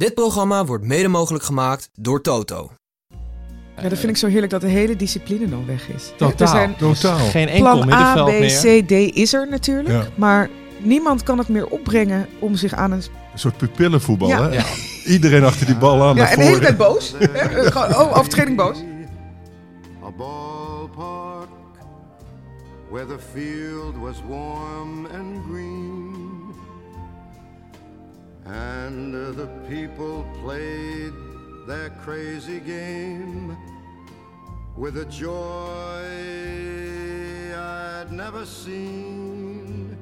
Dit programma wordt mede mogelijk gemaakt door Toto. Ja, dat vind ik zo heerlijk dat de hele discipline dan weg is. Totaal. Er zijn Totaal. Geen enkel plan A, B, meer. C, D is er natuurlijk. Ja. Maar niemand kan het meer opbrengen om zich aan een... Een soort pupillenvoetbal, Ja. hè? Ja. Iedereen achter die bal aan Ja, naar en de hele tijd boos. Hè? Eh, gewoon, Oh, overtreding boos. A ballpark where the field was warm and green, and the people played their crazy game with a joy I'd never seen.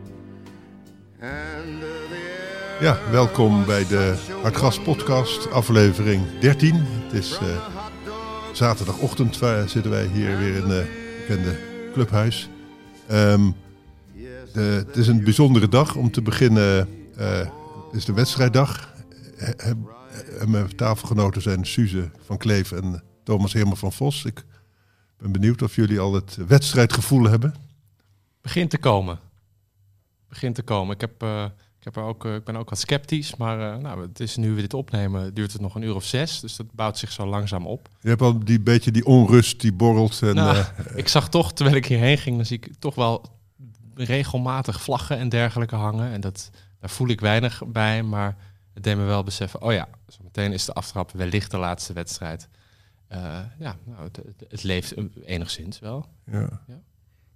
And the air Ja, welkom bij de Hartgas podcast, aflevering 13. Het is eh, zaterdagochtend, waar zitten wij hier weer in het bekende clubhuis. Ehm, de, het is een bijzondere dag om te beginnen. eh, is de wedstrijddag. En mijn tafelgenoten zijn Suze van Kleef en Thomas Herman van Vos. Ik ben benieuwd of jullie al het wedstrijdgevoel hebben. Begint te komen. Begint te komen. Ik, heb, eh, ik, heb er ook, eh, ik ben ook wat sceptisch, maar eh, nou, het is nu we dit opnemen, duurt het nog een uur of zes. Dus dat bouwt zich zo langzaam op. Je hebt al die beetje die onrust die borrelt. En, Nou, ik zag toch, terwijl ik hierheen ging, dan zie ik toch wel regelmatig vlaggen en dergelijke hangen. En dat, daar voel ik weinig bij, maar het deed me wel beseffen, oh ja, zo meteen is de aftrap wellicht de laatste wedstrijd. Eh, ja, nou, het, het, het leeft enigszins wel. ja.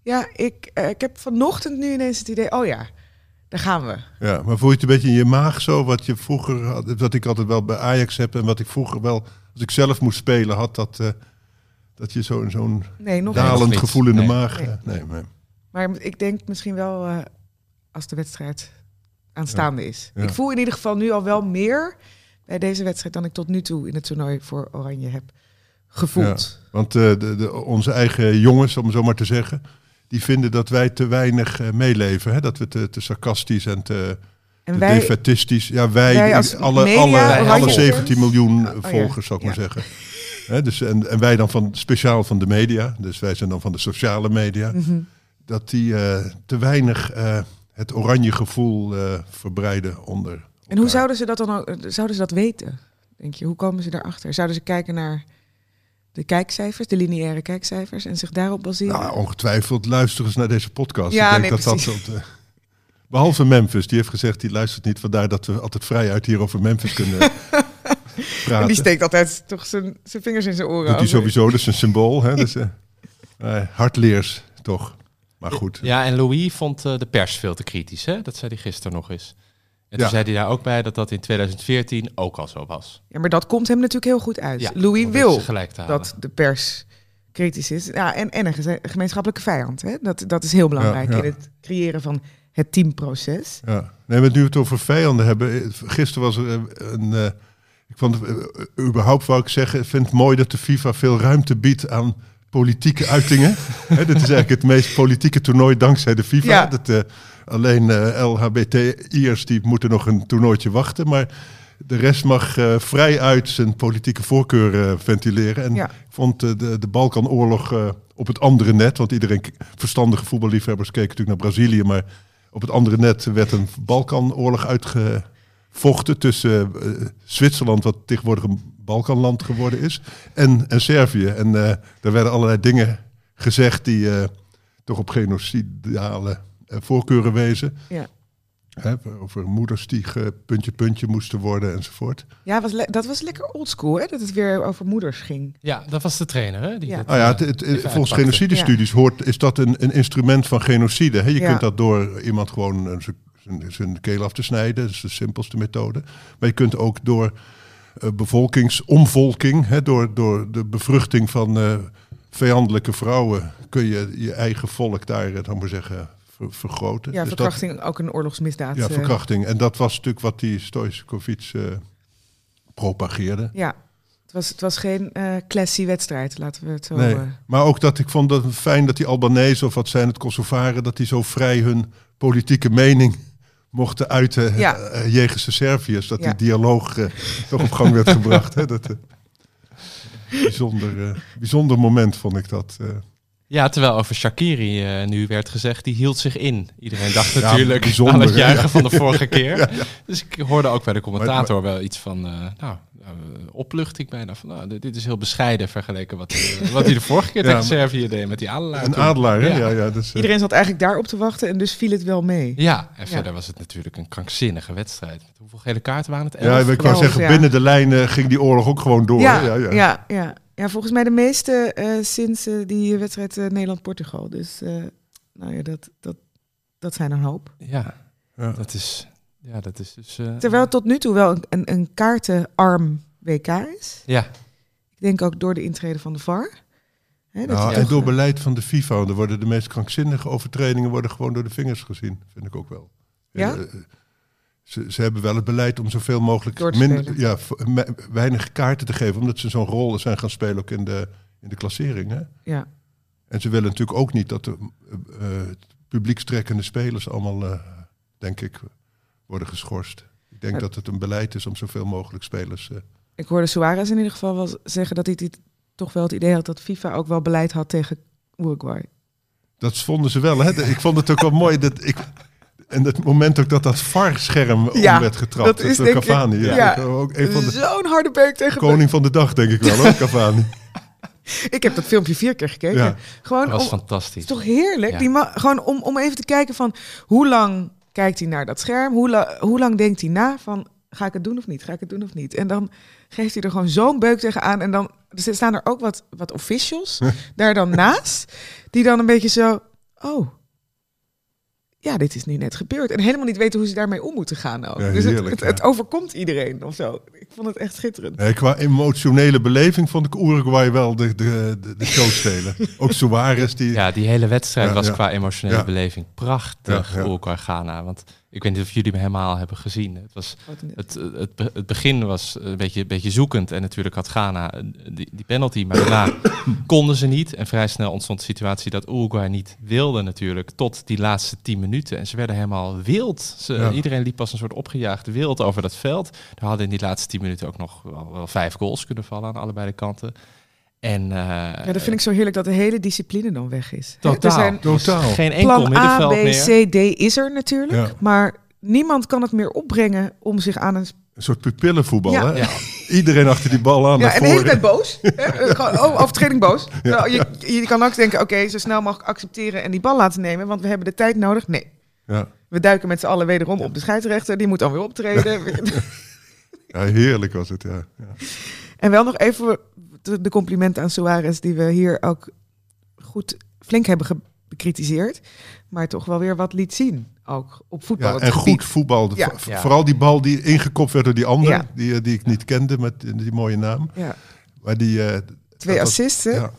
Ja, ik, eh, ik heb vanochtend nu ineens het idee... Oh ja, daar gaan we. Ja, maar voel je het een beetje in je maag zo, wat je vroeger had, wat ik altijd wel bij Ajax heb en wat ik vroeger wel, als ik zelf moest spelen, had dat, eh, dat je zo'n zo'n Nee, dalend gevoel in de maag. Nee. Nee, nee. Maar ik denk misschien wel eh, als de wedstrijd aanstaande is. Ik voel in ieder geval nu al wel meer bij deze wedstrijd dan ik tot nu toe in het toernooi voor Oranje heb gevoeld. Want eh, de, de, onze eigen jongens, om zo maar te zeggen, die vinden dat wij te weinig eh, meeleven. Hè? Dat we te, te sarcastisch en te, En te wij, defetistisch... Ja, wij, wij als alle, media, alle, alle volgers. 17 miljoen Oh, volgers, zou ik maar zeggen. Hè, dus, en, en wij dan van, speciaal van de media, dus wij zijn dan van de sociale media... Mhm. dat die eh, te weinig het oranje gevoel eh, verbreiden onder. En hoe zouden ze dat dan ook, zouden ze dat weten? Denk je, hoe komen ze daarachter? Zouden ze kijken naar de kijkcijfers, de lineaire kijkcijfers en zich daarop baseren? Nou, ongetwijfeld luisteren ze naar deze podcast. Ja, Ik denk nee, dat dat precies. Behalve Memphis, die heeft gezegd, die luistert niet. Vandaar dat we altijd vrij uit hier over Memphis kunnen en praten. die steekt altijd toch zijn, zijn vingers in zijn oren. Doet hij over- sowieso, dat is een symbool. Hè? Dus, hardleers, toch. Maar goed. Ja, en Louis vond eh, de pers veel te kritisch. Hè? Dat zei hij gisteren nog eens. En Ja. toen zei hij daar ook bij dat dat in 2014 ook al zo was. Ja, maar dat komt hem natuurlijk heel goed uit. Ja, Louis wil dat de pers kritisch is. Ja, en, en een gemeenschappelijke vijand. Hè? Dat, dat is heel belangrijk Ja, ja. in het creëren van het teamproces. Ja. Nee, maar nu we het over vijanden hebben. eh, Gisteren was er eh, een. eh, ik vond, überhaupt wou ik zeggen, ik vind het mooi dat de FIFA veel ruimte biedt aan politieke uitingen. Hè, dit is eigenlijk het meest politieke toernooi dankzij de FIFA. Ja. Dat, eh, alleen eh LHBTI'ers die moeten nog een toernooitje wachten. Maar de rest mag eh, vrij uit zijn politieke voorkeur ventileren. En Ja. ik vond de, de Balkanoorlog op het andere net, want iedereen, verstandige voetballiefhebbers, keken natuurlijk naar Brazilië, maar op het andere net werd een Balkanoorlog uitgevochten tussen Zwitserland, wat tegenwoordig een Balkanland geworden is, en, en Servië. En eh er werden allerlei dingen gezegd die eh, toch op genocidale eh, voorkeuren wezen. Ja, Hè, over moeders die puntje puntje moesten worden enzovoort. ja was dat was lekker oldschool, hè? dat het weer over moeders ging. Ja, dat was de trainer. Hè? Die Ja. dat, Nou ja, het, het- het- even volgens uitpakte. genocidestudies hoort, is dat een, een instrument van genocide. Hè? Je Ja. kunt dat door iemand gewoon zijn- zijn- keel af te snijden. Dat is de simpelste methode. Maar je kunt ook door bevolkingsomvolking, hè, door, door de bevruchting van eh, vijandelijke vrouwen, kun je je eigen volk daar, eh, dan maar zeggen, ver- vergroten. Ja, Dus dat- verkrachting ook een oorlogsmisdaad. ja, eh, verkrachting. En dat was natuurlijk wat die Stoichkovic eh propageerde. ja. Het was, het was geen eh classy wedstrijd, laten we het zo... Nee, eh, maar ook dat ik vond het fijn dat die Albanese of wat zijn het Kosovaren, dat die zo vrij hun politieke mening mochten uiten Ja. eh, jegens de Serviërs. Dat Ja. die dialoog eh, toch op gang werd gebracht. Hè? Dat, eh, bijzonder, bijzonder moment vond ik dat. Ja, terwijl over Shakiri eh, nu werd gezegd, die hield zich in. Iedereen dacht Ja, natuurlijk bijzonder, aan het juichen Ja. van de vorige keer. Ja, ja. Dus ik hoorde ook bij de commentator wel iets van, eh, nou, eh, opluchting bijna. Van, nou, dit is heel bescheiden vergeleken wat, wat hij de vorige keer Ja, tegen Servië deed met die adelaar. Een adelaar, hè? Ja. Ja, ja, dus, Iedereen zat eigenlijk daarop te wachten en dus viel het wel mee. Ja, en verder was het natuurlijk een krankzinnige wedstrijd. Met hoeveel gele kaarten waren het? ja, ik wou zeggen, ja. binnen de lijnen ging die oorlog ook gewoon door. ja, ja, ja, ja. volgens mij de meeste eh, sinds eh, die wedstrijd eh, Nederland-Portugal. Dus eh, nou ja, dat, dat, dat zijn een hoop. Ja, Ja. dat is, ja, dat is dus... eh, Terwijl het tot nu toe wel een, een, een kaartenarm WK is. Ja, Ik denk ook door de intrede van de VAR. Hè, dat Nou, en door beleid van de FIFA, er worden de meest krankzinnige overtredingen worden gewoon door de vingers gezien, vind ik ook wel. Ja? Ze, ze hebben wel het beleid om zoveel mogelijk minder, ja, weinig kaarten te geven, omdat ze zo'n rol zijn gaan spelen ook in de, in de klassering. Hè? Ja. En ze willen natuurlijk ook niet dat de eh, publiekstrekkende spelers allemaal, eh, denk ik, worden geschorst. Ik denk Ja. dat het een beleid is om zoveel mogelijk spelers. Ik hoorde Suarez in ieder geval wel zeggen dat hij dit, toch wel het idee had dat FIFA ook wel beleid had tegen Uruguay. Dat vonden ze wel. Hè? Ik vond het ook wel mooi. Dat ik, en het moment ook dat dat VAR-scherm Ja, om werd getrapt. dat is door denk ik- Cavani. Ja. ja. Ook een van de Zo'n harde beuk tegen koning van de dag, denk ik wel, hoor, Cavani. Ik heb dat filmpje vier keer gekeken. Ja. Gewoon dat was om, het fantastisch. is toch heerlijk? Ja. Die ma- gewoon om, om even te kijken van hoe lang kijkt hij naar dat scherm? Hoe, la- hoe lang denkt hij na van ga ik het doen of niet? Ga ik het doen of niet? En dan geeft hij er gewoon zo'n beuk tegenaan. En dan er staan er ook wat, wat officials daar dan naast. Die dan een beetje zo, oh, ja, dit is nu net gebeurd. En helemaal niet weten hoe ze daarmee om moeten gaan ook. Ja, dus het, heerlijk, het, ja. het overkomt iedereen of zo. Ik vond het echt schitterend. Nee, qua emotionele beleving vond ik Uruguay wel de, de, de, de show stelen. ook Suarez, die... Ja, die hele wedstrijd Ja, was ja. qua emotionele Ja. beleving prachtig. Ja, ja. Uruguay-Ghana. Want ik weet niet of jullie hem helemaal hebben gezien. Het, was, het, het, be- het begin was een beetje, een beetje zoekend. En natuurlijk had Ghana eh, die, die penalty. Maar daarna konden ze niet. En vrij snel ontstond de situatie dat Uruguay niet wilde natuurlijk. Tot die laatste tien minuten. En ze werden helemaal wild. Ze, Ja. Iedereen liep als een soort opgejaagde wild over dat veld. Er hadden in die laatste tien minuten ook nog wel, wel vijf goals kunnen vallen aan allebei de kanten. En, eh, Ja, dat vind ik zo heerlijk dat de hele discipline dan weg is. Totaal. Er zijn Totaal. Geen enkel plan A, B, meer. C, D is er natuurlijk. Ja. Maar niemand kan het meer opbrengen om zich aan een... Een soort pupillenvoetbal, Ja. hè? Ja. Iedereen achter die bal aan Ja, naar en de hele tijd boos. Hè? Eh, gewoon, oh, overtreding boos. Nou, je, je kan ook denken, oké, zo snel mogelijk accepteren en die bal laten nemen, want we hebben de tijd nodig. Nee. Ja. We duiken met z'n allen wederom op de scheidsrechter. Die moet dan weer optreden. ja, heerlijk was het, ja. ja. En wel nog even de, complimenten aan Suarez, die we hier ook goed flink hebben bekritiseerd. Maar toch wel weer wat liet zien. Ook op voetbal. Ja, en goed voetbal. Ja. Ja. Vooral die bal die ingekopt werd door die ander, Ja. die, eh, die ik niet kende met die mooie naam. Ja. Maar die... eh, Twee was-? Ja.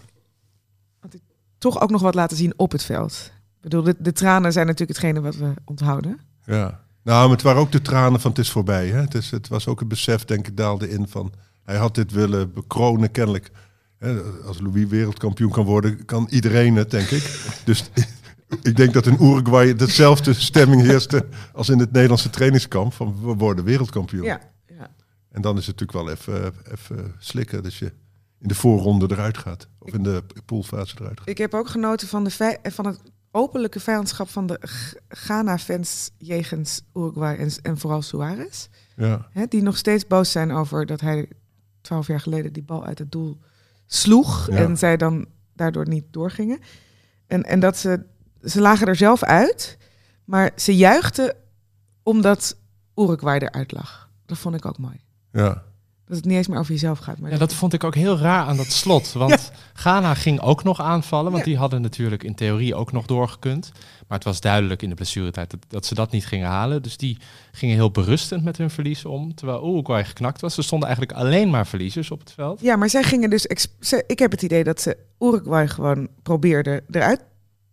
toch ook nog wat laten zien op het veld. Ik bedoel, de, de tranen zijn natuurlijk hetgene wat we onthouden. Ja. Nou, maar het waren ook de tranen van het is voorbij. Hè? Het, is, het was ook het besef, denk ik, daalde in van... Hij had dit willen bekronen, kennelijk. Als Louis wereldkampioen kan worden, kan iedereen het, denk ik. Dus ik denk dat in Uruguay dezelfde stemming heerste... als in het Nederlandse trainingskamp van we worden wereldkampioen. Ja. ja. En dan is het natuurlijk wel even, even slikken dat je in de voorronde eruit gaat. Of in de poolfase eruit gaat. Ik heb ook genoten van, de van het openlijke vijandschap van de Ghana-fans jegens Uruguay en, en vooral Suarez. Ja. Hè, die nog steeds boos zijn over dat hij twaalf jaar geleden die bal uit het doel sloeg. Ja. En zij dan daardoor niet doorgingen. En, en dat ze, ze lagen er zelf uit, maar ze juichten omdat Uruguay eruit lag. Dat vond ik ook mooi. ja. Dat het niet eens meer over jezelf gaat. Maar Ja, dat vond ik ook heel raar aan dat slot. Want Ghana ging ook nog aanvallen. Want Ja. die hadden natuurlijk in theorie ook nog doorgekund. Maar het was duidelijk in de blessuretijd dat, dat ze dat niet gingen halen. Dus die gingen heel berustend met hun verlies om. Terwijl Uruguay geknakt was. Er stonden eigenlijk alleen maar verliezers op het veld. Ja, maar zij gingen dus. ze- ik heb het idee dat ze Uruguay gewoon probeerden eruit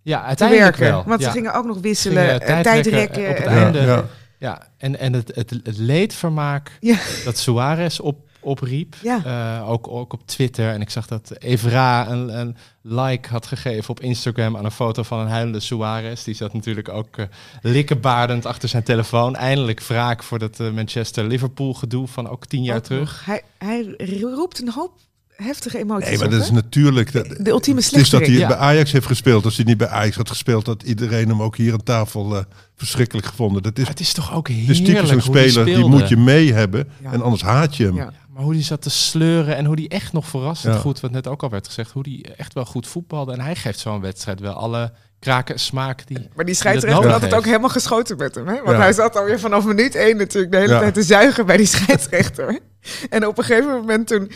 Ja, te uiteindelijk werken. wel. Want ja. ze gingen ook nog wisselen, eh, tijdrekken, tijdrekken. op het en- Ja, einde. ja. Ja, en, en het, het, het leedvermaak Ja. dat Suarez op, opriep. Ja. eh, ook, ook op Twitter. En ik zag dat Evra een, een like had gegeven op Instagram aan een foto van een huilende Suarez. Die zat natuurlijk ook eh likkenbaardend achter zijn telefoon. Eindelijk wraak voor dat eh, Manchester-Liverpool gedoe van ook tien jaar Ook terug. Hij, hij roept een hoop heftige emoties Nee, maar op, dat is natuurlijk... Dat, De ultieme het is dat hij Ja. bij Ajax heeft gespeeld. Als hij niet bij Ajax had gespeeld, had iedereen hem ook hier aan tafel verschrikkelijk gevonden. Dat is, Maar het is toch ook het heerlijk is typisch een die speler, die, moet je mee hebben. Ja. En anders haat je hem. Ja. Maar hoe die zat te sleuren en hoe die echt nog verrassend Ja. goed, wat net ook al werd gezegd, hoe die echt wel goed voetbalde. En hij geeft zo'n wedstrijd wel alle kraken en smaak die... Maar die scheidsrechter had het ook helemaal geschoten met hem. Hè? Want Ja. hij zat alweer vanaf minuut één natuurlijk de hele Ja. tijd te zuigen bij die scheidsrechter. en op een gegeven moment toen...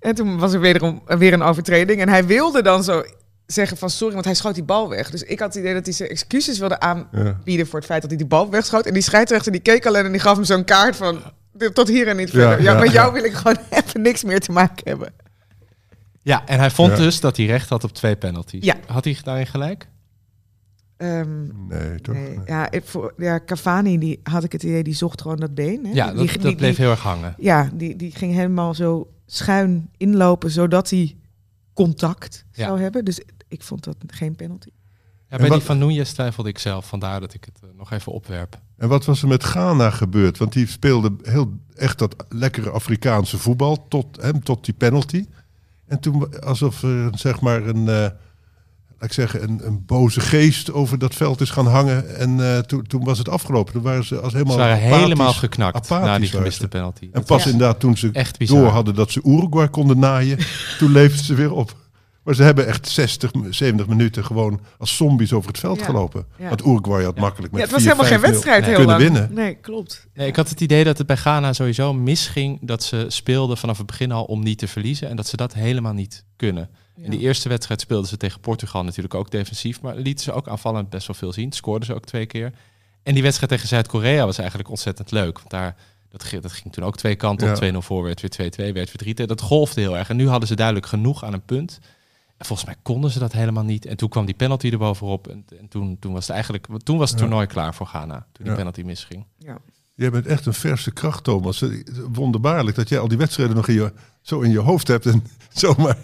En toen was er wederom, weer een overtreding. En hij wilde dan zo zeggen van sorry, want hij schoot die bal weg. Dus ik had het idee dat hij zijn excuses wilde aanbieden voor het feit dat hij die bal wegschoot. En die scheidsrechter die keek alleen en die gaf hem zo'n kaart van tot hier en niet verder. Ja, ja, met jou ja. wil ik gewoon even niks meer te maken hebben. Ja, en hij vond Ja. dus dat hij recht had op twee penalties. Ja. Had hij daarin gelijk? Ehm, Nee, toch? nee, ja, ik, voor, ja, Cavani, die had ik het idee, die zocht gewoon dat been. Hè? Ja, Die- dat, die- dat die- bleef heel erg hangen. Ja, die, die ging helemaal zo schuin inlopen, zodat hij contact Ja. zou hebben. Dus ik vond dat geen penalty. Ja, bij wat- die van Núñez twijfelde ik zelf, vandaar dat ik het eh, nog even opwerp. En wat was er met Ghana gebeurd? Want die speelde heel echt dat lekkere Afrikaanse voetbal tot, hem, tot die penalty. En toen alsof er zeg maar een, eh, laat ik zeggen, een, een boze geest over dat veld is gaan hangen. En eh, toen, toen was het afgelopen. Toen waren ze als helemaal Ze waren apathisch. helemaal geknakt na die gemiste penalty. En pas inderdaad toen ze echt door hadden dat ze Uruguay konden naaien, toen leefden ze weer op. Maar ze hebben echt 60, 70 minuten gewoon als zombies over het veld Ja. gelopen. Ja. Want Uruguay had Ja. makkelijk met Ja, het was 4, helemaal geen 5-0 wedstrijd heel kunnen lang. winnen. Nee, klopt. Nee, ik had het idee dat het bij Ghana sowieso misging dat ze speelden vanaf het begin al om niet te verliezen en dat ze dat helemaal niet kunnen. In die eerste wedstrijd speelden ze tegen Portugal natuurlijk ook defensief, maar lieten ze ook aanvallend best wel veel zien. Scoorden ze ook twee keer. En die wedstrijd tegen Zuid-Korea was eigenlijk ontzettend leuk. Want daar, dat, ging, dat ging toen ook twee kanten op. Ja. 2-0 voor, werd weer 2-2, werd weer 3-2. Dat golfde heel erg. En nu hadden ze duidelijk genoeg aan een punt. En volgens mij konden ze dat helemaal niet. En toen kwam die penalty er bovenop. En, en toen, toen was het eigenlijk toen was het Ja. toernooi klaar voor Ghana. Toen die Ja. penalty misging. Ja. Jij bent echt een verse kracht, Thomas. Wonderbaarlijk dat jij al die wedstrijden nog in je, zo in je hoofd hebt en zomaar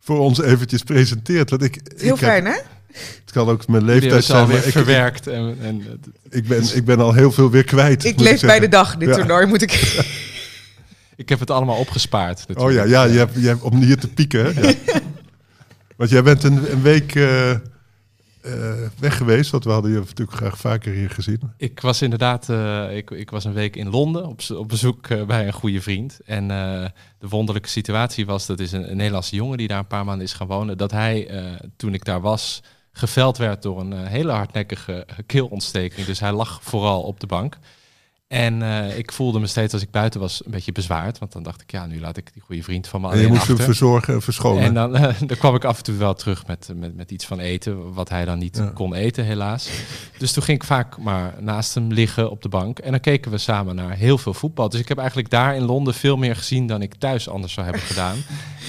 voor ons eventjes presenteert. Want ik, Heel ik heb- fijn, hè? het kan ook mijn leeftijd zijn, ik, verwerkt. En, en, ik, ben, ik ben al heel veel weer kwijt. Ik leef bij de dag, dit Ja. toernooi moet ik... ik heb het allemaal opgespaard. Oh ja, natuurlijk. ja je hebt, je hebt, om hier te pieken. Hè? Ja. Want jij bent een, een week eh, eh, weg geweest, want we hadden je natuurlijk graag vaker hier gezien. Ik was inderdaad, eh, ik, ik was een week in Londen op, op bezoek bij een goede vriend. En de wonderlijke situatie was, dat is een, een Nederlandse jongen die daar een paar maanden is gaan wonen, dat hij, toen ik daar was, geveld werd door een hele hardnekkige keelontsteking. Dus hij lag vooral op de bank. En eh, ik voelde me steeds als ik buiten was een beetje bezwaard. Want dan dacht ik, ja, nu laat ik die goede vriend van me En je alleen moest hem achter. verzorgen en verschonen. En dan, eh, dan kwam ik af en toe wel terug met, met, met iets van eten, wat hij dan niet Ja. kon eten, helaas. Dus toen ging ik vaak maar naast hem liggen op de bank. En dan keken we samen naar heel veel voetbal. Dus ik heb eigenlijk daar in Londen veel meer gezien dan ik thuis anders zou hebben gedaan.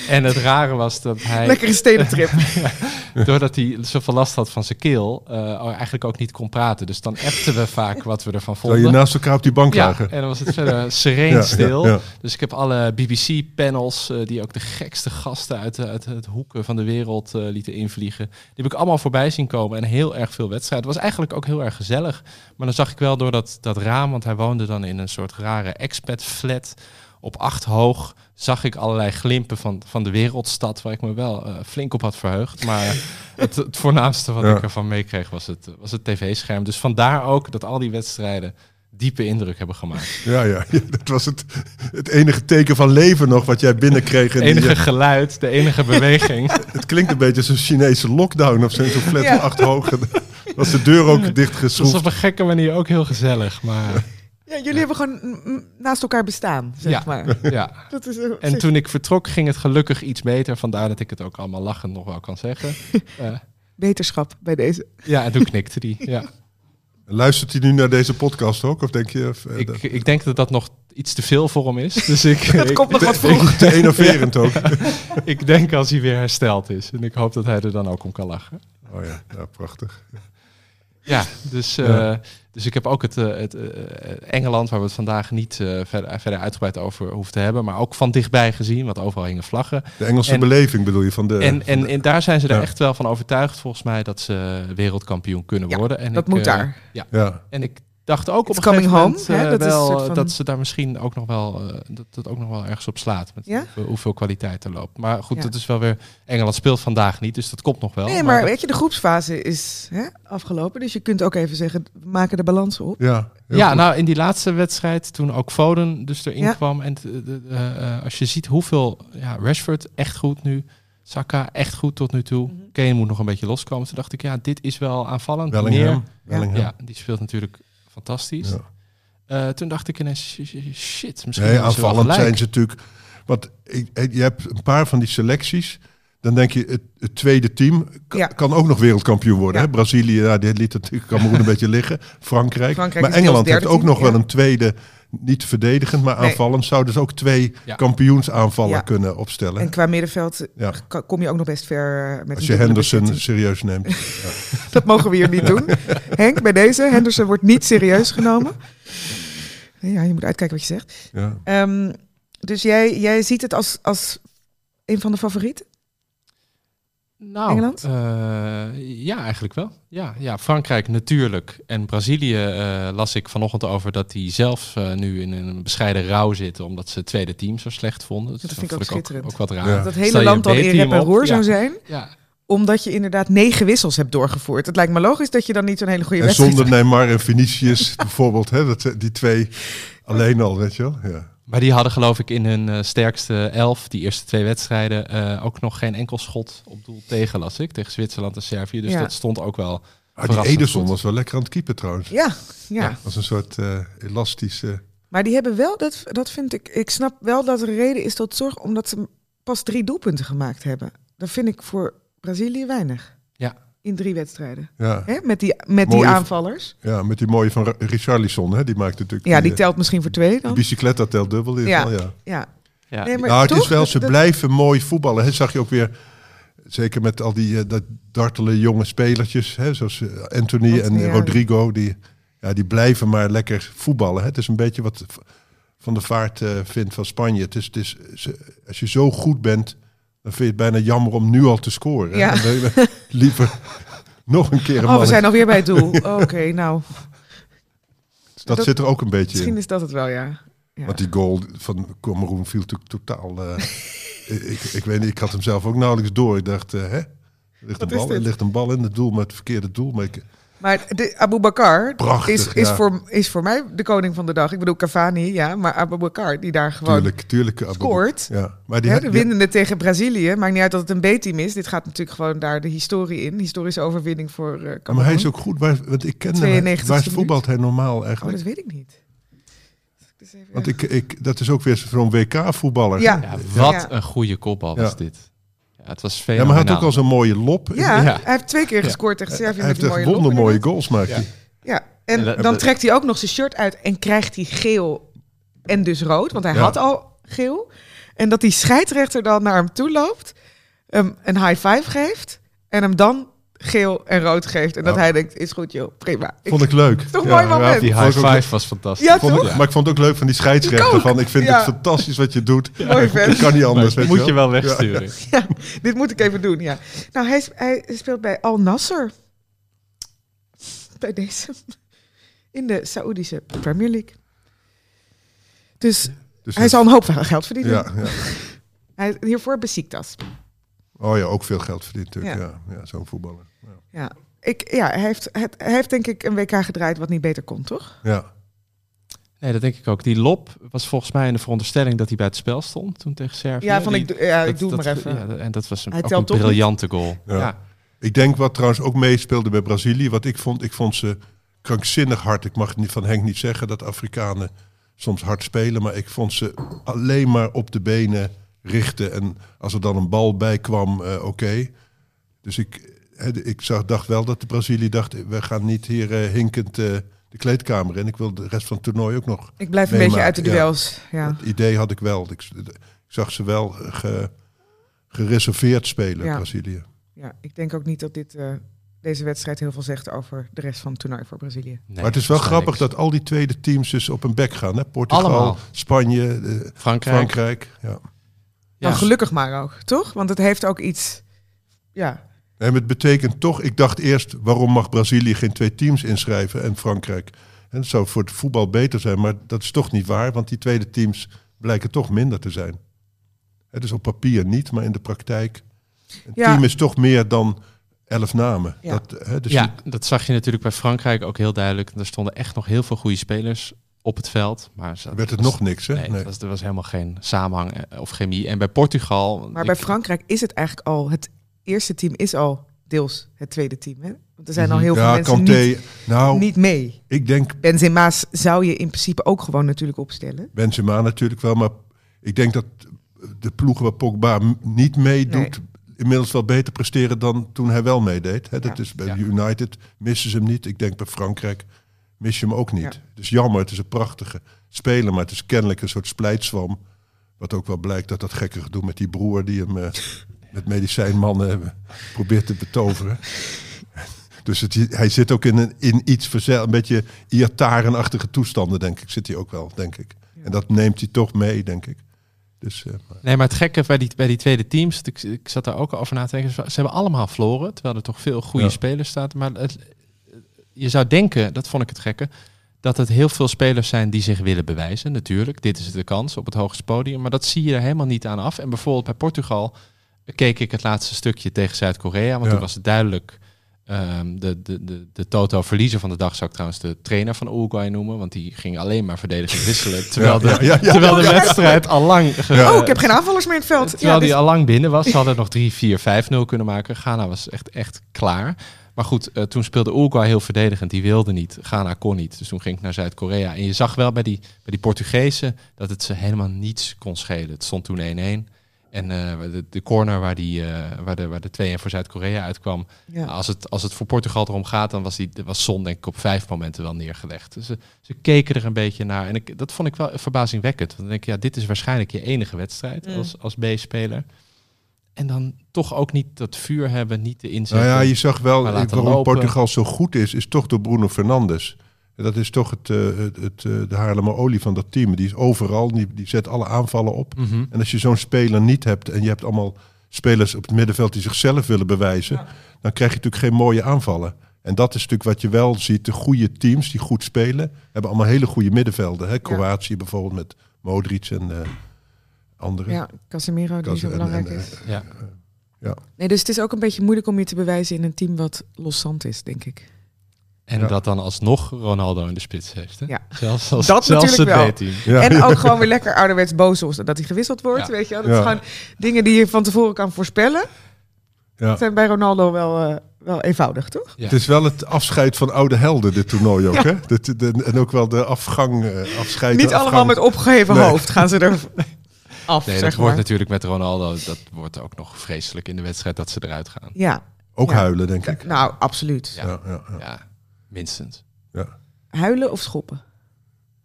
En het rare was dat hij, Lekkere stedentrip. doordat hij zoveel last had van zijn keel, eh, eigenlijk ook niet kon praten. Dus dan appten we vaak wat we ervan vonden. je naast elkaar op die bank Ja, lagen. en dan was het verder sereen Ja, stil. ja, ja. Dus ik heb alle BBC-panels, eh, die ook de gekste gasten uit, uit het hoeken van de wereld eh, lieten invliegen, die heb ik allemaal voorbij zien komen. En heel erg veel wedstrijden. Het was eigenlijk ook heel erg gezellig. Maar dan zag ik wel door dat, dat raam, want hij woonde dan in een soort rare expat-flat op acht hoog, zag ik allerlei glimpen van, van de wereldstad, waar ik me wel eh, flink op had verheugd. Maar het, het voornaamste wat Ja. ik ervan meekreeg was het, was het tv-scherm. Dus vandaar ook dat al die wedstrijden diepe indruk hebben gemaakt. Ja, ja, ja, dat was het, het enige teken van leven nog wat jij binnenkreeg. En Het enige eh, geluid, de enige beweging. het klinkt een beetje als een Chinese lockdown of zo, zo'n flat Ja. van acht hoog. Was de deur ook Het was dichtgeschroefd. op een gekke manier ook heel gezellig, maar Ja, jullie hebben gewoon naast elkaar bestaan, zeg Ja. maar. ja. Dat is een- En toen ik vertrok ging het gelukkig iets beter, vandaar dat ik het ook allemaal lachend nog wel kan zeggen. Eh, Beterschap bij deze. ja, en toen knikte die. Ja. Luistert hij nu naar deze podcast ook? Of denk je... of, eh, Ik, dat- ik denk dat dat nog iets te veel voor hem is. Dus ik, Het ik, komt nog wat te, vroeg. te enerverend ook. ik denk als hij weer hersteld is. En ik hoop dat hij er dan ook om kan lachen. Oh ja, ja prachtig. Ja, dus, eh, Ja. dus ik heb ook het, eh, het eh, Engeland, waar we het vandaag niet eh, verder, verder uitgebreid over hoeven te hebben, maar ook van dichtbij gezien, want overal hingen vlaggen. De Engelse En- beleving bedoel je van de... en, en, en daar zijn ze er Ja. echt wel van overtuigd, volgens mij, dat ze wereldkampioen kunnen Ja, worden. En Dat ik, moet daar. ja. En ik dacht ook op een gegeven moment home, hè? eh, Dat wel van- dat ze daar misschien ook nog wel eh, dat het ook nog wel ergens op slaat met Ja? hoeveel, hoeveel kwaliteit er loopt. Maar goed, Ja. dat is wel weer Engeland speelt vandaag niet, dus dat komt nog wel. Nee, maar weet je, de groepsfase is hè, afgelopen. Dus je kunt ook even zeggen, we maken de balans op. Ja, ja, goed. nou in die laatste wedstrijd toen ook Foden dus erin Ja. kwam en de- de- de, eh, als je ziet hoeveel ja, Rashford echt goed nu, Saka echt goed tot nu toe. Kane moet nog een beetje loskomen. Toen dacht ik ja, dit is wel aanvallend. Meer, Bellingham. Bellingham. ja, die speelt natuurlijk fantastisch. Ja. Eh, toen dacht ik ineens sh- sh- shit, misschien Nee, hebben ze wel aanvallend zijn ze natuurlijk. Want ik- je hebt een paar van die selecties. Dan denk je, het, het tweede team kan, Ja. kan ook nog wereldkampioen worden. Ja. Hè? Brazilië, ja, die liet natuurlijk Cameroen een beetje liggen. Frankrijk. Frankrijk maar Engeland heeft ook team, nog wel een tweede, niet verdedigend, maar Nee. aanvallend. Zou dus ook twee Ja. kampioensaanvallen Ja. kunnen opstellen. En qua middenveld Ja. kom je ook nog best ver eh, met Als je Henderson serieus neemt. Dat mogen we hier niet doen. Henk, bij deze, Henderson wordt niet serieus genomen. Ja, je moet uitkijken wat je zegt. Ja. Ehm, dus jij, jij ziet het als, als een van de favorieten? Nou, Engeland? eh, ja, eigenlijk wel. Ja, ja, Frankrijk natuurlijk. En Brazilië eh, las ik vanochtend over dat die zelf eh, nu in een bescheiden rouw zitten, omdat ze het tweede team zo slecht vonden. Dat vind ik ook schitterend. Ook, wat raar. Ja. Dat het hele land dan in rep en roer ja. zou zijn. Ja, Omdat je inderdaad negen wissels hebt doorgevoerd. Het lijkt me logisch dat je dan niet zo'n hele goede En wedstrijd zonder Neymar en Vinicius bijvoorbeeld. Hè, dat, die twee alleen al, weet je wel. Ja. Maar die hadden geloof ik in hun eh, sterkste elf, die eerste twee wedstrijden, eh, ook nog geen enkel schot op doel tegen, las ik. Tegen Zwitserland en Servië. Dus Ja. dat stond ook wel Ah, die Ederson goed. was wel lekker aan het keeper trouwens. Ja, ja. Ja. was een soort eh, elastische... Maar die hebben wel, dat, dat vind ik, ik snap wel dat er reden is tot zorg, omdat ze pas drie doelpunten gemaakt hebben. Dat vind ik voor Brazilië weinig. In drie wedstrijden. Ja, Hè? Met, die, met die aanvallers. ja, met die mooie van Richarlison. Hè, die maakt natuurlijk... Ja, die telt misschien voor twee dan. bicicletta telt dubbel in. Ja. Ja. Ja. Ja. Ja, Nee, maar Nou, het toch? is wel, ze Dat- blijven mooi voetballen. Hè. Zag je ook weer, zeker met al die eh, dat dartele jonge spelertjes, hè, zoals eh, Anthony en ja. Rodrigo, die, ja, die blijven maar lekker voetballen. Hè. Het is een beetje wat Van de Vaart eh, vindt van Spanje. Het is, het is, ze- als je zo goed bent, dan vind je het bijna jammer om nu al te scoren. Ja. Liever nog een keer een Oh, we zijn alweer bij het doel. Oh, Oké, nou, dat, dat- zit er ook een beetje misschien in. is dat het wel, ja. ja. Want die goal van Cameroen viel natuurlijk totaal. eh, ik, ik weet niet, ik had hem zelf ook nauwelijks door. Ik dacht, eh, hè? Er ligt, een Wat bal, er ligt een bal in het doel, maar het verkeerde doel. Maar ik, Maar de, Abu Bakar Prachtig, is, is, ja. voor, is voor mij de koning van de dag. Ik bedoel Cavani, ja, maar Abu Bakar die daar gewoon tuurlijk, tuurlijk. Abu- scoort. Ja, maar die, Hè, de winnende tegen Brazilië. Maakt niet uit dat het een B-team is. Dit gaat natuurlijk gewoon daar de historie in. Historische overwinning voor eh Ja, maar hij is ook goed. Waar, want ik ken hem. 92e Waar voetbalt hij normaal Oh, eigenlijk? dat weet ik niet. Dus even- Want ik, ik, dat is ook weer zo'n WK-voetballer. Ja. Ja, wat Ja. een goede kopbal Ja. was dit. Ja, het was Ja, fenomenaal. maar hij had ook al zo'n mooie lop. ja, Ja. hij heeft twee keer gescoord tegen Servië hij met heeft mooie wondermooie inderdaad. goals maakt Ja. hij. Ja, en dan trekt hij ook nog zijn shirt uit en krijgt hij geel en dus rood. Want hij Ja. had al geel. En dat die scheidsrechter dan naar hem toe loopt, hem een high five geeft en hem dan geel en rood geeft. En dat Ja. hij denkt, is goed joh, prima. Ik- Vond ik leuk. Toch een mooi moment. Die high five was fantastisch. Ja, Vond ik- toch? Maar ik vond het ook leuk van die scheidsrechter. Van, ik vind Ja. het fantastisch wat je doet. Mooi vent. Kan niet anders. Weet moet je wel wegsturen. Ja, dit moet ik even doen, ja. Nou, hij, hij speelt bij Al Nasser. Bij deze. In de Saoedische Premier League. Dus Dus hij zal een hoop geld verdienen. ja, ja. Hij, hiervoor Besiktas. Oh ja, ook veel geld verdient natuurlijk. Ja. Ja, ja, zo'n voetballer. Ja. Ja, ik, ja hij, heeft, het, hij heeft denk ik een WK gedraaid wat niet beter kon, toch? ja. Nee, dat denk ik ook. Die lop was volgens mij in de veronderstelling dat hij bij het spel stond toen tegen Servië. Ja, van Die- ik, doe- ja, ik dat- doe het dat- maar even. Ja, en dat was een, niet? briljante goal. Ja. Ja. Ik denk wat trouwens ook meespeelde bij Brazilië. Wat ik vond, ik vond ze krankzinnig hard. Ik mag het niet van Henk niet zeggen dat Afrikanen soms hard spelen. Maar ik vond ze alleen maar op de benen richten. En als er dan een bal bij kwam, eh, oké. Dus ik, hè, ik zag, dacht wel dat de Brazilië dacht... we gaan niet hier eh, hinkend eh, de kleedkamer in. Ik wil de rest van het toernooi ook nog. Ik blijf een beetje uit de ja. duels. Ja. Dat idee had ik wel. Ik, ik zag ze wel ge- gereserveerd spelen, Ja. Brazilië. ja, ik denk ook niet dat dit, eh, deze wedstrijd heel veel zegt over de rest van het toernooi voor Brazilië. Nee, maar het is wel grappig dat al die tweede teams dus op een bek gaan. Hè? Portugal, Allemaal. Spanje, eh, Frankrijk. Frankrijk. Ja. Ja. Nou, gelukkig maar ook, toch? Want het heeft ook iets... Ja, En het betekent toch, ik dacht eerst, waarom mag Brazilië geen twee teams inschrijven en Frankrijk? En dat zou voor het voetbal beter zijn, maar dat is toch niet waar, want die tweede teams blijken toch minder te zijn. Het is op papier niet, maar in de praktijk. Een Ja. team is toch meer dan elf namen. Ja. Dat, hè, dus ja, dat zag je natuurlijk bij Frankrijk ook heel duidelijk. Er stonden echt nog heel veel goede spelers op het veld. Maar werd het was- nog niks, hè? Nee, was, er was helemaal geen samenhang eh, of chemie. En bij Portugal... Maar bij Frankrijk is het eigenlijk al, het eerste team is al deels het tweede team. Hè? Want er zijn al Mhm. heel veel mensen Kanté. niet, nou, niet mee. ik denk Benzema's zou je in principe ook gewoon natuurlijk opstellen. Benzema natuurlijk wel, maar ik denk dat de ploegen waar Pogba niet meedoet, inmiddels wel beter presteren dan toen hij wel meedeed. Hè, dat Ja. is bij Ja. United missen ze hem niet. Ik denk bij Frankrijk mis je hem ook niet. Ja. Het is jammer, het is een prachtige speler, maar het is kennelijk een soort splijtswam. Wat ook wel blijkt dat dat gekke gedoe met die broer die hem eh, met medicijnmannen eh, probeert te betoveren. Dus het, hij zit ook in, een, in iets verzel, een beetje Iataren-achtige toestanden, denk ik. Zit hij ook wel, denk ik. En dat neemt hij toch mee, denk ik. Dus, eh, maar- Nee, maar het gekke bij die, bij die tweede teams, ik, ik zat daar ook al over na te denken, ze ze hebben allemaal verloren, terwijl er toch veel goede Ja. spelers staan. Maar het, je zou denken, dat vond ik het gekke, dat het heel veel spelers zijn die zich willen bewijzen, natuurlijk. Dit is de kans op het hoogste podium, maar dat zie je er helemaal niet aan af. En bijvoorbeeld bij Portugal keek ik het laatste stukje tegen Zuid-Korea, want Ja. toen was het duidelijk... ehm, de, de, de, de Toto verliezer van de dag zou ik trouwens de trainer van Uruguay noemen, want die ging alleen maar verdedigend wisselen, terwijl de, ja, ja, ja. terwijl de wedstrijd al lang... ge- oh, ik heb geen aanvallers meer in het veld. Terwijl Ja, die dus- al lang binnen was. Ze hadden nog 3, 4, 5, 0 kunnen maken. Ghana was echt, echt klaar. Maar goed, eh, toen speelde Uruguay heel verdedigend. Die wilde niet. Ghana kon niet. Dus toen ging ik naar Zuid-Korea. En je zag wel bij die, bij die Portugezen dat het ze helemaal niets kon schelen. Het stond toen 1-1. En eh, de, de corner waar, die, eh, waar, de, waar de 2-1 voor Zuid-Korea uitkwam. ja. Als, het, als het voor Portugal erom gaat, dan was, die, was Son denk ik op vijf momenten wel neergelegd. Dus ze, ze keken er een beetje naar. En ik, dat vond ik wel verbazingwekkend. Want dan denk ik, ja, dit is waarschijnlijk je enige wedstrijd Mm. als, als B-speler. En dan toch ook niet dat vuur hebben, niet de inzet. Nou ja, je zag wel waarom lopen. Portugal zo goed is, is toch door Bruno Fernandes. En Dat is toch het, eh, het, het, eh, de Haarlemmer olie van dat team. Die is overal, die, die zet alle aanvallen op. Mhm. En als je zo'n speler niet hebt en je hebt allemaal spelers op het middenveld die zichzelf willen bewijzen, dan krijg je natuurlijk geen mooie aanvallen. En dat is natuurlijk wat je wel ziet. De goede teams die goed spelen, hebben allemaal hele goede middenvelden. Hè? Kroatië bijvoorbeeld met Modric en eh anderen. ja, Casemiro die zo belangrijk en, is. Ja. ja. Nee, dus het is ook een beetje moeilijk om je te bewijzen in een team wat loszand is, denk ik. En Ja. dat dan alsnog Ronaldo in de spits heeft. Hè? Ja. Zelfs, als, Dat zelfs natuurlijk wel. het B-team. Ja, en ook gewoon weer lekker ouderwets boos of dat hij gewisseld wordt, Ja. weet je wel. Dat Ja. is gewoon dingen die je van tevoren kan voorspellen. Ja. Dat zijn bij Ronaldo wel, eh, wel eenvoudig, toch? Ja. Het is wel het afscheid van oude helden, dit toernooi ook. Hè? De, de- en ook wel de afgang, eh, afscheid. Niet de allemaal met opgeheven Nee. hoofd gaan ze er af, Nee, zeg dat wordt maar. natuurlijk met Ronaldo, dat wordt ook nog vreselijk in de wedstrijd dat ze eruit gaan. Ja, Ook Ja. huilen, denk ik. nou, absoluut. Ja. Ja, ja, ja. Ja, minstens. Huilen of schoppen?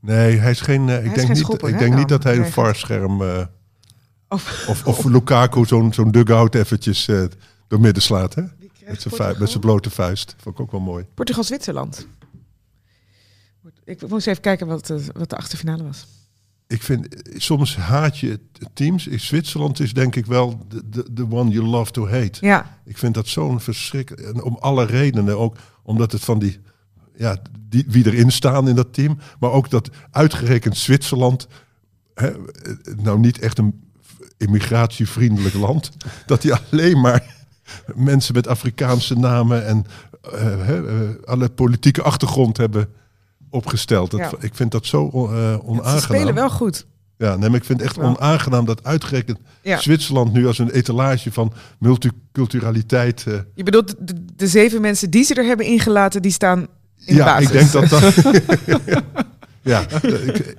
Nee, hij is geen. eh, ik is denk, geen niet, schopper, ik hè, denk dan? niet dat hij een varscherm. eh, Of, of, of Lukaku zo'n zo'n dugout eventjes eh, door midden slaat. Hè? Met zijn met zijn blote vuist. Vond ik ook wel mooi. Portugal-Zwitserland. Ik moest even kijken wat, wat de achterfinale was. Ik vind, soms haat je teams. In Zwitserland is denk ik wel de, one you love to hate. Ja, Ik vind dat zo'n verschrik. En om alle redenen. Ook omdat het van die, ja, die. wie erin staan in dat team. Maar ook dat uitgerekend Zwitserland. Hè, nou, niet echt een immigratievriendelijk land. Dat die alleen maar mensen met Afrikaanse namen. en eh, hè, eh, alle politieke achtergrond hebben opgesteld. Dat, Ja. Ik vind dat zo eh onaangenaam. ze spelen wel goed. Ja, nee, maar ik vind het echt Wel. onaangenaam dat uitgerekend Ja. Zwitserland nu als een etalage van multiculturaliteit. eh, Je bedoelt, de, de zeven mensen die ze er hebben ingelaten, die staan in de ja, basis. ik denk dat dat. ja, ik,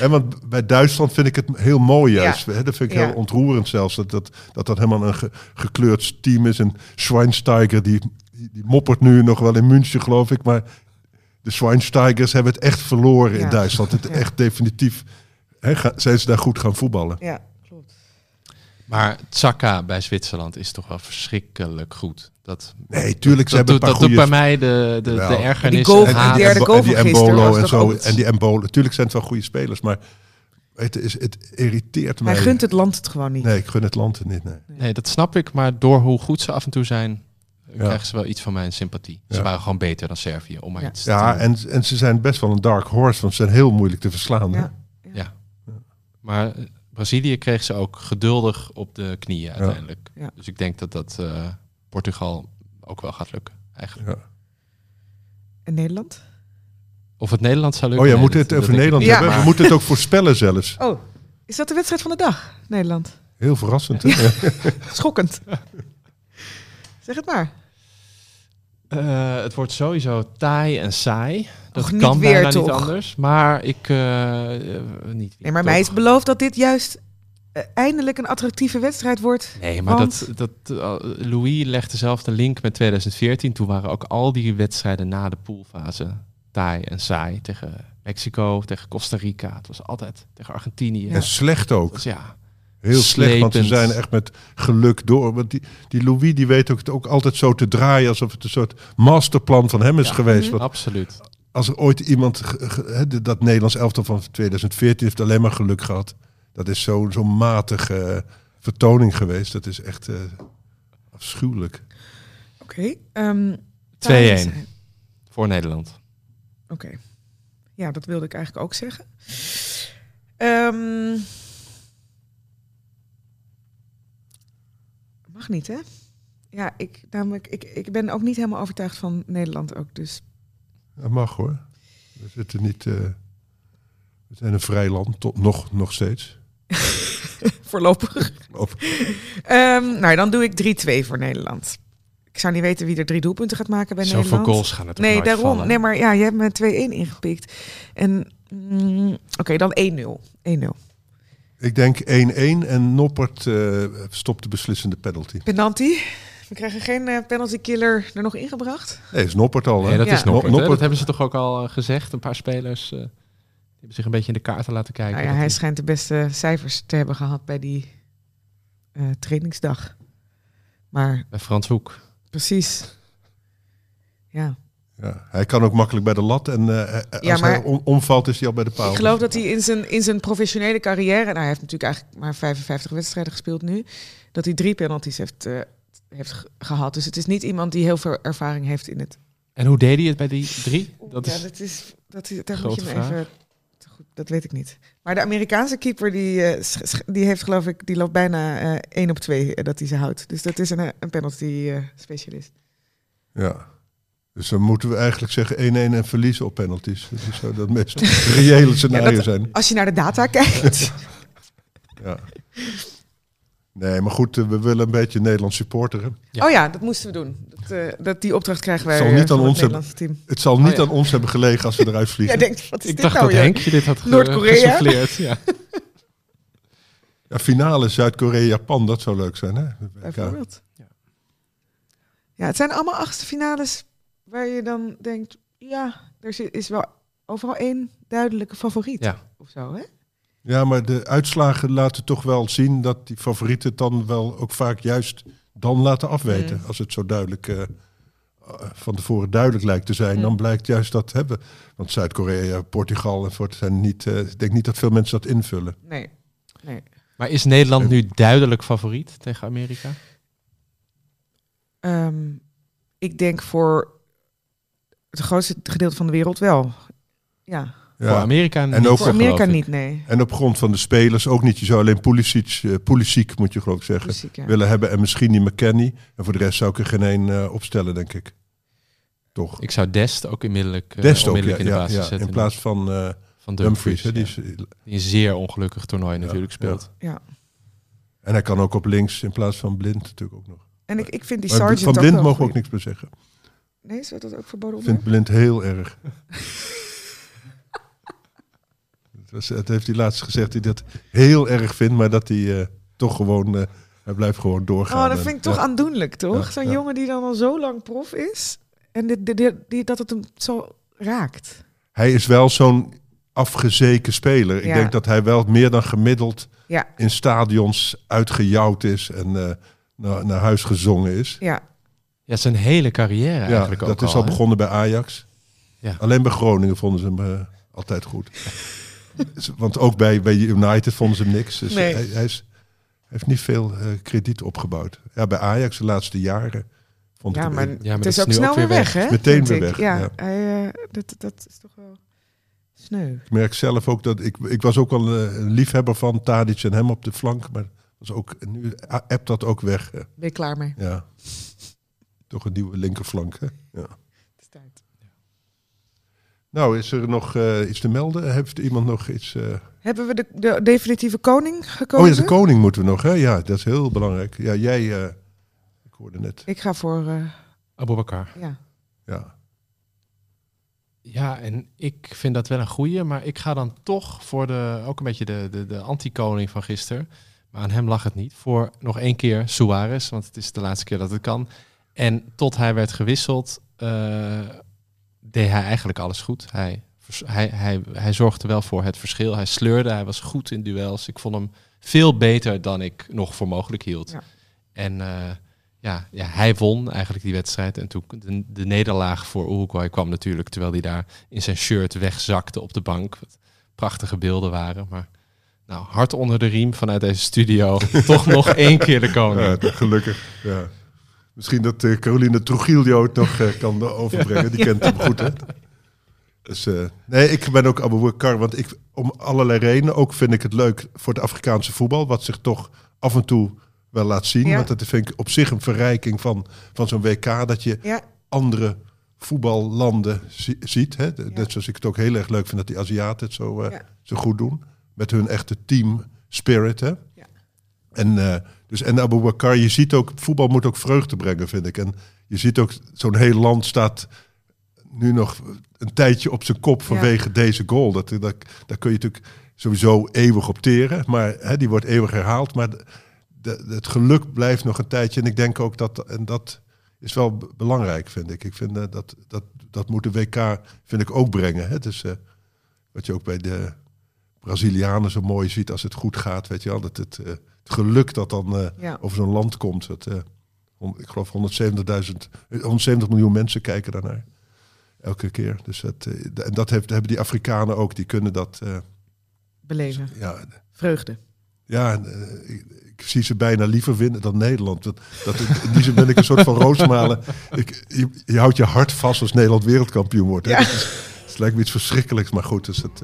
en want bij Duitsland vind ik het heel mooi juist. Hè, dat vind ik Ja. heel ontroerend zelfs. Dat dat, dat, dat helemaal een ge- gekleurd team is. En Schweinsteiger, die, die, die moppert nu nog wel in München, geloof ik. Maar de Schweinsteigers hebben het echt verloren in. Duitsland. Het Ja. echt definitief. Hè, ga- zijn ze daar goed gaan voetballen? Ja, klopt. Maar Tsaka bij Zwitserland is toch wel verschrikkelijk goed. Dat, Nee, tuurlijk, ze dat, hebben doet, een dat paar doet bij mij de, de, Wel. de ergernis. Die goal en die derde en, goal en die Embolo en zo. En die Embolo. Natuurlijk zijn het wel goede spelers, maar je, is, het irriteert mij. Hij gunt het land het gewoon niet. Nee, ik gun het land er niet. Nee. Nee, dat snap ik. Maar door hoe goed ze af en toe zijn, krijgen ze wel iets van mijn sympathie. Ze Ja. waren gewoon beter dan Servië, om maar Ja. iets te Ja, en, en ze zijn best wel een dark horse, want ze zijn heel moeilijk te verslaan. Ja. Ja. Maar eh, Brazilië kreeg ze ook geduldig op de knieën uiteindelijk. Ja. Dus ik denk dat dat eh, Portugal ook wel gaat lukken, eigenlijk. Ja. En Nederland? Of het Nederland zou Oh lukken. ja, we nee, moeten het over Nederland hebben. Ja. We moeten het ook voorspellen zelfs. Oh, is dat de wedstrijd van de dag, Nederland? Heel verrassend. Hè? Ja. Schokkend. zeg het maar. Eh, het wordt sowieso taai en saai. Dat Och, niet kan weer, bijna niet toch? anders. Maar ik... eh, eh, niet Nee, maar toch. mij is beloofd dat dit juist eindelijk een attractieve wedstrijd wordt. Nee, maar Want- dat, dat, Louis legde zelf de link met 2014. Toen waren ook al die wedstrijden na de poolfase taai en saai. Tegen Mexico, tegen Costa Rica. Het was altijd tegen Argentinië. En slecht ook. Dus ja, Heel slecht, want ze zijn echt met geluk door. Want die, die Louis die weet ook het ook altijd zo te draaien alsof het een soort masterplan van hem is Ja. geweest. Want absoluut. als er ooit iemand, de- dat Nederlands elftal van 2014 heeft alleen maar geluk gehad. Dat is zo'n zo matige eh, vertoning geweest. Dat is echt eh, afschuwelijk. Oké. ehm, 2-1 voor Nederland. Oké. Ja, dat wilde ik eigenlijk ook zeggen. Ehm, mag niet, hè? Ja, ik, namelijk, ik, ik ben ook niet helemaal overtuigd van Nederland ook. Dus Dat mag hoor. We zitten niet. eh, we zijn een vrij land, tot nog, nog steeds. voorlopig. Of- Ehm, nou, dan doe ik 3-2 voor Nederland. Ik zou niet weten wie er drie doelpunten gaat maken bij Zoveel Nederland. goals gaan er toch Nee, daarom. vallen? Nee, maar ja, je hebt me 2-1 ingepikt. En mm, oké, dan 1-0. 1-0. Ik denk 1-1 en Noppert eh, stopt de beslissende penalty. Penalty. We krijgen geen eh, penalty killer er nog ingebracht. Nee, is Noppert al. Hè? Nee, dat Ja. is Noppert. Noppert. Dat hebben ze toch ook al eh, gezegd. Een paar spelers eh, die hebben zich een beetje in de kaarten laten kijken. Nou ja, hij die- schijnt de beste cijfers te hebben gehad bij die eh, trainingsdag. Maar Bij Frans Hoek. precies. Ja. Ja, hij kan ook makkelijk bij de lat. En eh, als Ja, maar- hij om- omvalt, is hij al bij de paal. Ik geloof dat hij in zijn, in zijn professionele carrière... Nou, hij heeft natuurlijk eigenlijk maar 55 wedstrijden gespeeld nu. Dat hij drie penalties heeft, eh, heeft ge- gehad. Dus het is niet iemand die heel veel ervaring heeft in het... En hoe deed hij het bij die drie? Dat ja, is... dat is, dat is, daar moet je me even... Goed, dat weet ik niet. Maar de Amerikaanse keeper, die, eh, die heeft geloof ik... Die loopt bijna eh 1 op 2 dat hij ze houdt. Dus dat is een, eh, een penalty eh, specialist. Ja. Dus dan moeten we eigenlijk zeggen 1-1 en verliezen op penalties. Dat zou dat meest reële scenario dat- zijn. Als je naar de data kijkt... Ja. Nee, maar goed, eh, we willen een beetje Nederland supporteren. Ja. Oh ja, dat moesten we doen. Dat, eh, dat die opdracht krijgen wij Zal eh, niet van aan het ons hebben- Nederlandse team. Het zal niet Oh ja. aan ons hebben gelegen als we eruit vliegen. Jij denkt, wat is Ik dit dacht nou dat? Henkje dit had Noord-Korea? Ja. Ja, finale Zuid-Korea-Japan, dat zou leuk zijn. Hè? Bijvoorbeeld. Ja. Ja, het zijn allemaal achtste finales waar je dan denkt, ja, er zit- is wel overal één duidelijke favoriet Ja. of zo, hè? Ja, maar de uitslagen laten toch wel zien dat die favorieten het dan wel ook vaak juist dan laten afweten. Mm. Als het zo duidelijk eh, van tevoren duidelijk lijkt te zijn, Mm. dan blijkt juist dat hebben. Want Zuid-Korea, Portugal en voort zijn niet. eh, ik denk niet dat veel mensen dat invullen. Nee. nee. Maar is Nederland nu duidelijk favoriet tegen Amerika? Ehm, ik denk voor het grootste gedeelte van de wereld wel. Ja, Voor. Amerika En niet, ook voor Amerika ik. niet, nee. En op grond van de spelers ook niet. Je zou alleen Pulisic, eh, Pulisic moet je geloof ik zeggen, ja. willen hebben. En misschien die McKennie. En voor de rest zou ik er geen één eh, opstellen, denk ik. Toch? Ik zou Dest ook onmiddellijk, eh, Dest ook, ja, in de ja, basis ja, zetten. in plaats van eh, van Dumfries. Dumfries. hè, die ja. is, Die een zeer ongelukkig toernooi Ja, natuurlijk speelt. Ja. en hij kan ook op links in plaats van Blind natuurlijk ook nog. En ik, ik vind die Sargent van Blind mogen we ook niks meer zeggen. Nee, is dat ook verboden Ik vind onderwerp? Blind heel erg. het, was, het heeft hij laatst gezegd dat hij dat heel erg vindt, maar dat hij eh, toch gewoon, eh, hij blijft gewoon doorgaan. Oh, dat vind ik toch ja. aandoenlijk, toch? Ja, Zo'n ja. jongen die dan al zo lang prof is en dit, dit, dit- die, dat het hem zo raakt. Hij is wel zo'n afgezeken speler. Ik denk dat hij wel meer dan gemiddeld in stadions uitgejouwd is en eh, naar, naar huis gezongen is. ja. Ja, zijn hele carrière Ja, eigenlijk ook dat is al begonnen bij Ajax. Ja. Alleen bij Groningen vonden ze hem eh, altijd goed. Want ook bij, bij United vonden ze hem niks. Dus Nee. hij, hij, is, hij heeft niet veel eh, krediet opgebouwd. Ja, bij Ajax de laatste jaren Vond Ja, ik maar, Ja, maar het dat is is ook nu snel ook weer weg, weg. hè? Meteen weer ik. weg, Ja, ja. hij, eh, dat, dat is toch wel sneu. Ik merk zelf ook dat ik, ik was ook wel eh, een liefhebber van Tadic en hem op de flank, maar was ook, nu appt dat ook weg. Ben je klaar mee? Ja. Toch een nieuwe linkerflank. Hè? Ja. Het is tijd. Nou, is er nog eh, iets te melden? Heeft iemand nog iets? eh, Hebben we de, de definitieve koning Oh gekozen? ja, de koning moeten we nog, hè? Ja, dat is heel belangrijk. Ja, jij, eh, ik hoorde net. Ik ga voor, eh, Abu Bakar. ja. Ja. Ja, en ik vind dat wel een goeie, maar ik ga dan toch voor de, ook een beetje de, de, de anti-koning van gisteren. Maar aan hem lag het niet. Voor nog één keer Suarez, want het is de laatste keer dat het kan. En tot hij werd gewisseld, eh, deed hij eigenlijk alles goed. Hij, hij, hij, hij zorgde wel voor het verschil. Hij sleurde, hij was goed in duels. Ik vond hem veel beter dan ik nog voor mogelijk hield. Ja. En eh, ja, ja, hij won eigenlijk die wedstrijd. En toen de, de nederlaag voor Uruguay kwam natuurlijk, terwijl hij daar in zijn shirt wegzakte op de bank. Wat prachtige beelden waren. Maar nou, hard onder de riem vanuit deze studio. Toch nog één keer de koning. Ja, gelukkig. Ja. Misschien dat eh, Caroline Trujillo het nog eh, kan overbrengen. Die kent hem goed, hè? Dus, eh, nee, ik ben ook Abu Bakar, want ik, om allerlei redenen, ook vind ik het leuk voor het Afrikaanse voetbal, wat zich toch af en toe wel laat zien. Want dat vind ik op zich een verrijking van, van zo'n WK, dat je andere voetballanden zi- ziet. Hè? Net zoals ik het ook heel erg leuk vind dat die Aziaten het zo, eh, zo goed doen. Met hun echte team spirit. Hè? Ja. En, eh, dus, en Abu Bakar, je ziet ook, voetbal moet ook vreugde brengen, vind ik. En je ziet ook, zo'n heel land staat nu nog een tijdje op zijn kop vanwege deze goal. Dat, dat, daar kun je natuurlijk sowieso eeuwig op teren. Maar hè, die wordt eeuwig herhaald. Maar de, de- het geluk blijft nog een tijdje. En ik denk ook dat, en dat is wel belangrijk, vind ik. Ik vind eh, dat, dat, dat moet de WK, vind ik, ook brengen. Hè? Dus, eh, wat je ook bij de Brazilianen zo mooi ziet als het goed gaat. Weet je wel, dat het, eh, het geluk dat dan eh, ja. over zo'n land komt. Dat, eh, ik geloof 170.000, eh, 170 miljoen mensen kijken daarnaar. Elke keer. Dus dat, en dat heeft, hebben die Afrikanen ook. Die kunnen dat. beleven. ja, Vreugde. ja ik, ik zie ze bijna liever winnen dan Nederland. Dat, dat, in die zin ben ik een soort van roosmalen. Ik, je, je houdt je hart vast als Nederland wereldkampioen wordt. hè. Ja. Dat is, het lijkt me iets verschrikkelijks, maar goed. Dus het,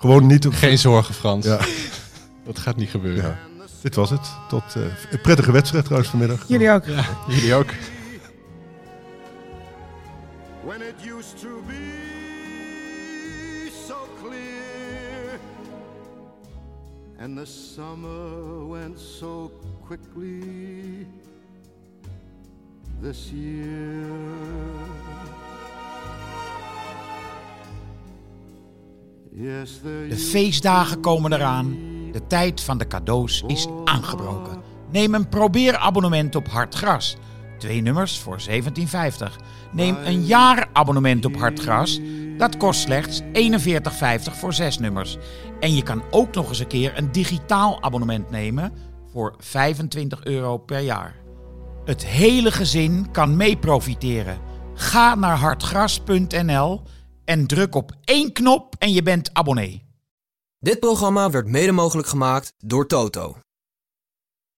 gewoon niet. op- Geen zorgen, Frans. Ja, Dat gaat niet gebeuren. ja, dit was het. Tot eh, een prettige wedstrijd trouwens vanmiddag. Jullie ook. Ja, jullie ook. when it used to be so clear and the summer went so quickly this year De feestdagen komen eraan. De tijd van de cadeaus is aangebroken. Neem een probeerabonnement op Hartgras. Twee nummers voor 17,50. Neem een jaarabonnement op Hartgras. Dat kost slechts 41,50 voor zes nummers. En je kan ook nog eens een keer een digitaal abonnement nemen voor 25 euro per jaar. Het hele gezin kan mee profiteren. Ga naar hartgras.nl en druk op één knop en je bent abonnee. Dit programma werd mede mogelijk gemaakt door Toto.